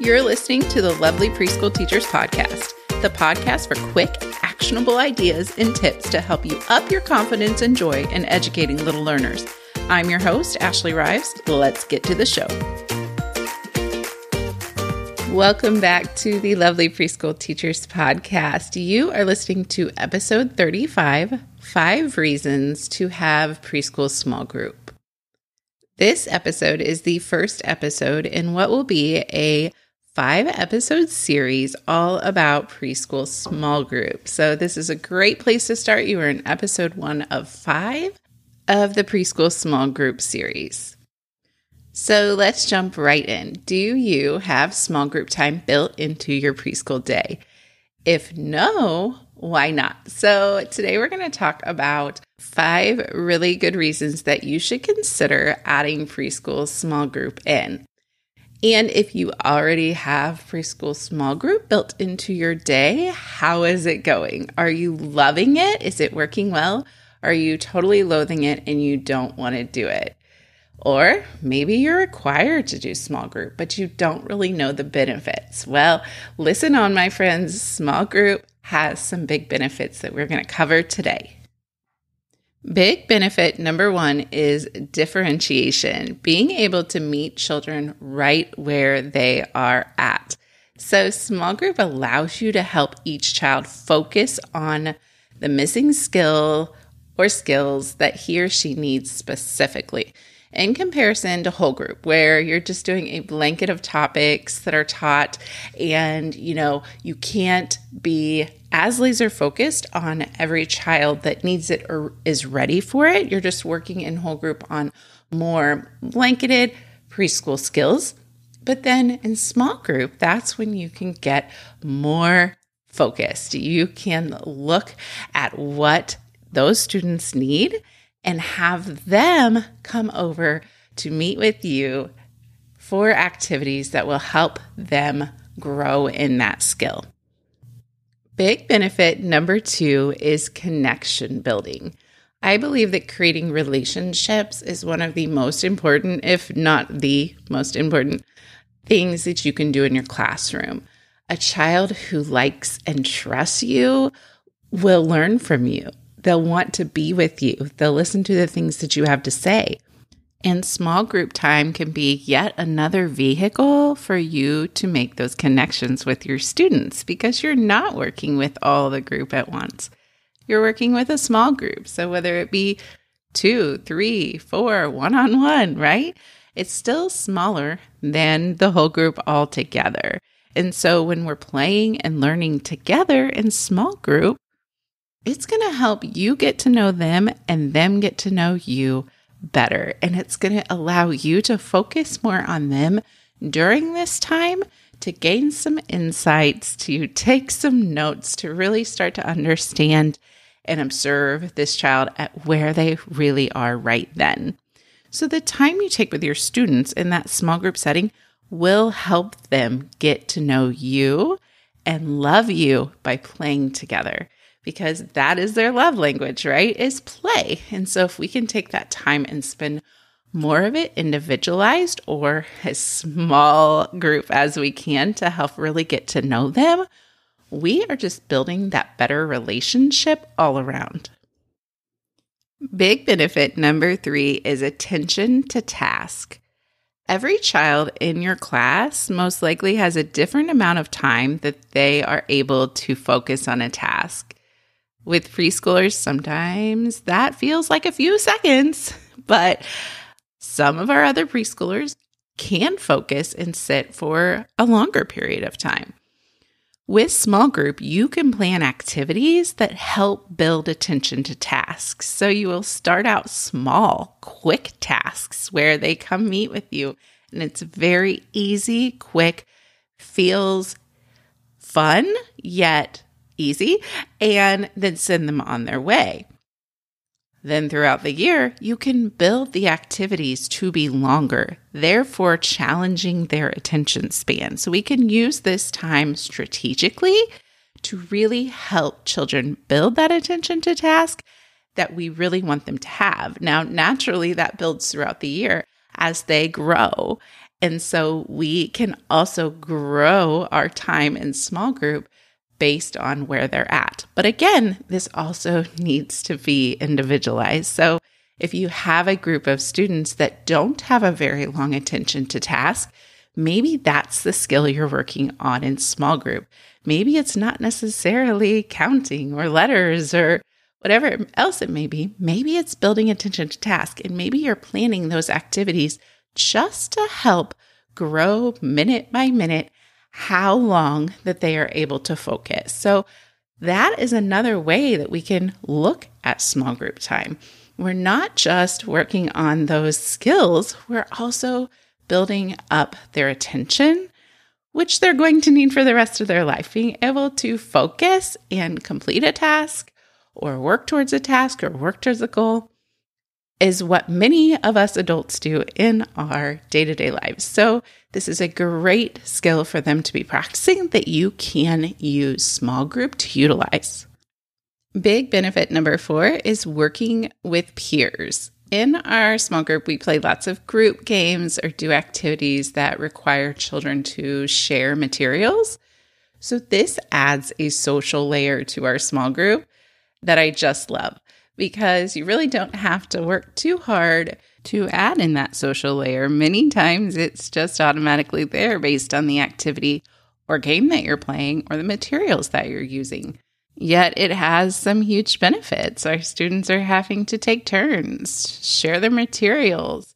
You're listening to the Lovely Preschool Teachers Podcast, the podcast for quick, actionable ideas and tips to help you up your confidence and joy in educating little learners. I'm your host, Ashley Rives. Let's get to the show. Welcome back to the Lovely Preschool Teachers Podcast. You are listening to episode 35 Five Reasons to Have Preschool Small Group. This episode is the first episode in what will be a five episode series all about preschool small groups. So, this is a great place to start. You are in episode one of five of the preschool small group series. So, let's jump right in. Do you have small group time built into your preschool day? If no, why not? So, today we're going to talk about five really good reasons that you should consider adding preschool small group in. And if you already have preschool small group built into your day, how is it going? Are you loving it? Is it working well? Are you totally loathing it and you don't want to do it? Or maybe you're required to do small group, but you don't really know the benefits. Well, listen on, my friends. Small group has some big benefits that we're going to cover today. Big benefit number one is differentiation, being able to meet children right where they are at. So, small group allows you to help each child focus on the missing skill or skills that he or she needs specifically in comparison to whole group where you're just doing a blanket of topics that are taught and you know you can't be as laser focused on every child that needs it or is ready for it. You're just working in whole group on more blanketed preschool skills. But then in small group that's when you can get more focused. You can look at what those students need and have them come over to meet with you for activities that will help them grow in that skill. Big benefit number two is connection building. I believe that creating relationships is one of the most important, if not the most important, things that you can do in your classroom. A child who likes and trusts you will learn from you. They'll want to be with you. They'll listen to the things that you have to say. And small group time can be yet another vehicle for you to make those connections with your students because you're not working with all the group at once. You're working with a small group. So whether it be two, three, four, one on one, right? It's still smaller than the whole group all together. And so when we're playing and learning together in small group, it's going to help you get to know them and them get to know you better. And it's going to allow you to focus more on them during this time to gain some insights, to take some notes, to really start to understand and observe this child at where they really are right then. So, the time you take with your students in that small group setting will help them get to know you and love you by playing together because that is their love language, right? Is play. And so if we can take that time and spend more of it individualized or as small group as we can to help really get to know them, we are just building that better relationship all around. Big benefit number three is attention to task. Every child in your class most likely has a different amount of time that they are able to focus on a task. With preschoolers, sometimes that feels like a few seconds, but some of our other preschoolers can focus and sit for a longer period of time. With small group, you can plan activities that help build attention to tasks. So you will start out small, quick tasks where they come meet with you. And it's very easy, quick, feels fun yet easy, and then send them on their way. Then throughout the year, you can build the activities to be longer, therefore challenging their attention span. So we can use this time strategically to really help children build that attention to task that we really want them to have. Now, naturally, that builds throughout the year as they grow. And so we can also grow our time in small group based on where they're at. But again, this also needs to be individualized. So if you have a group of students that don't have a very long attention to task, maybe that's the skill you're working on in small group. Maybe it's not necessarily counting or letters or whatever else it may be. Maybe it's building attention to task and maybe you're planning those activities just to help grow minute by minute how long that they are able to focus. So that is another way that we can look at small group time. We're not just working on those skills, we're also building up their attention, which they're going to need for the rest of their life. Being able to focus and complete a task or work towards a task or work towards a goal is what many of us adults do in our day to day lives. So, this is a great skill for them to be practicing that you can use small group to utilize. Big benefit number four is working with peers. In our small group, we play lots of group games or do activities that require children to share materials. So, this adds a social layer to our small group that I just love because you really don't have to work too hard to add in that social layer. Many times it's just automatically there based on the activity or game that you're playing or the materials that you're using. Yet it has some huge benefits. Our students are having to take turns, share their materials,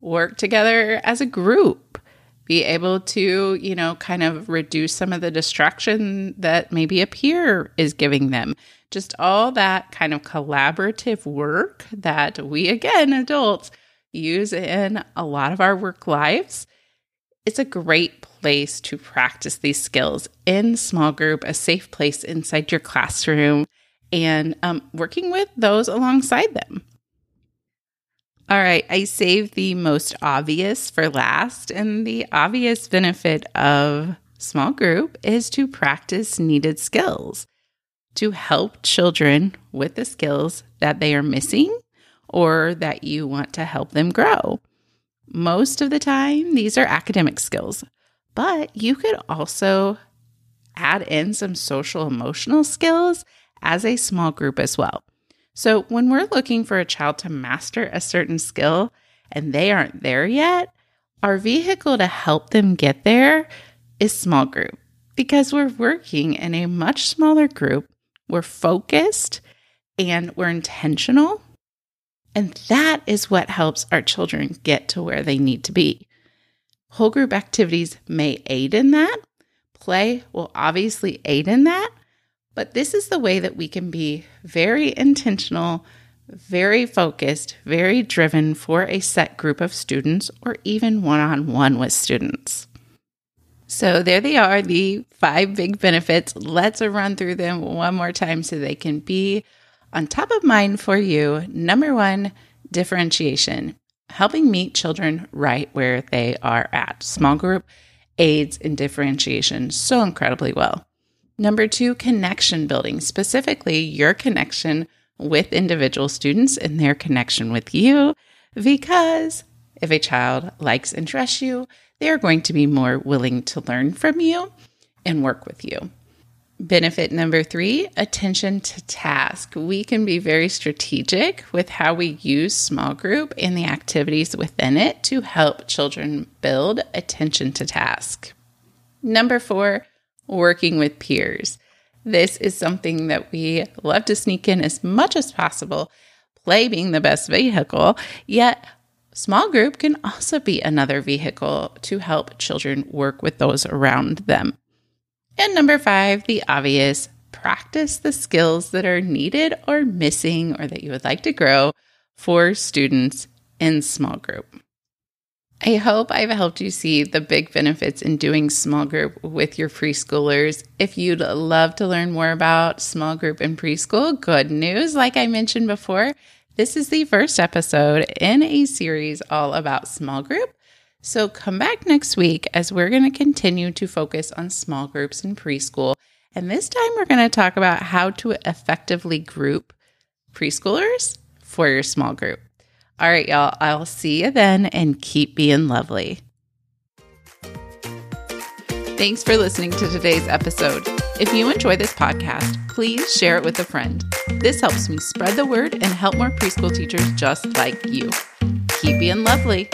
work together as a group, be able to, you know, kind of reduce some of the distraction that maybe a peer is giving them just all that kind of collaborative work that we, again, adults, use in a lot of our work lives. It's a great place to practice these skills in small group, a safe place inside your classroom, and um, working with those alongside them. All right, I saved the most obvious for last, and the obvious benefit of small group is to practice needed skills to help children with the skills that they are missing or that you want to help them grow. Most of the time, these are academic skills, but you could also add in some social emotional skills as a small group as well. So, when we're looking for a child to master a certain skill and they aren't there yet, our vehicle to help them get there is small group because we're working in a much smaller group we're focused and we're intentional. And that is what helps our children get to where they need to be. Whole group activities may aid in that. Play will obviously aid in that. But this is the way that we can be very intentional, very focused, very driven for a set group of students or even one on one with students. So there they are, the five big benefits. Let's run through them one more time so they can be on top of mind for you. Number one, differentiation, helping meet children right where they are at. Small group aids in differentiation so incredibly well. Number two, connection building, specifically your connection with individual students and their connection with you. Because if a child likes and trusts you, they are going to be more willing to learn from you and work with you. Benefit number three attention to task. We can be very strategic with how we use small group and the activities within it to help children build attention to task. Number four, working with peers. This is something that we love to sneak in as much as possible, play being the best vehicle, yet Small group can also be another vehicle to help children work with those around them. And number five, the obvious practice the skills that are needed or missing or that you would like to grow for students in small group. I hope I've helped you see the big benefits in doing small group with your preschoolers. If you'd love to learn more about small group in preschool, good news. Like I mentioned before, this is the first episode in a series all about small group. So come back next week as we're going to continue to focus on small groups in preschool. And this time we're going to talk about how to effectively group preschoolers for your small group. All right, y'all, I'll see you then and keep being lovely. Thanks for listening to today's episode. If you enjoy this podcast, please share it with a friend. This helps me spread the word and help more preschool teachers just like you. Keep being lovely.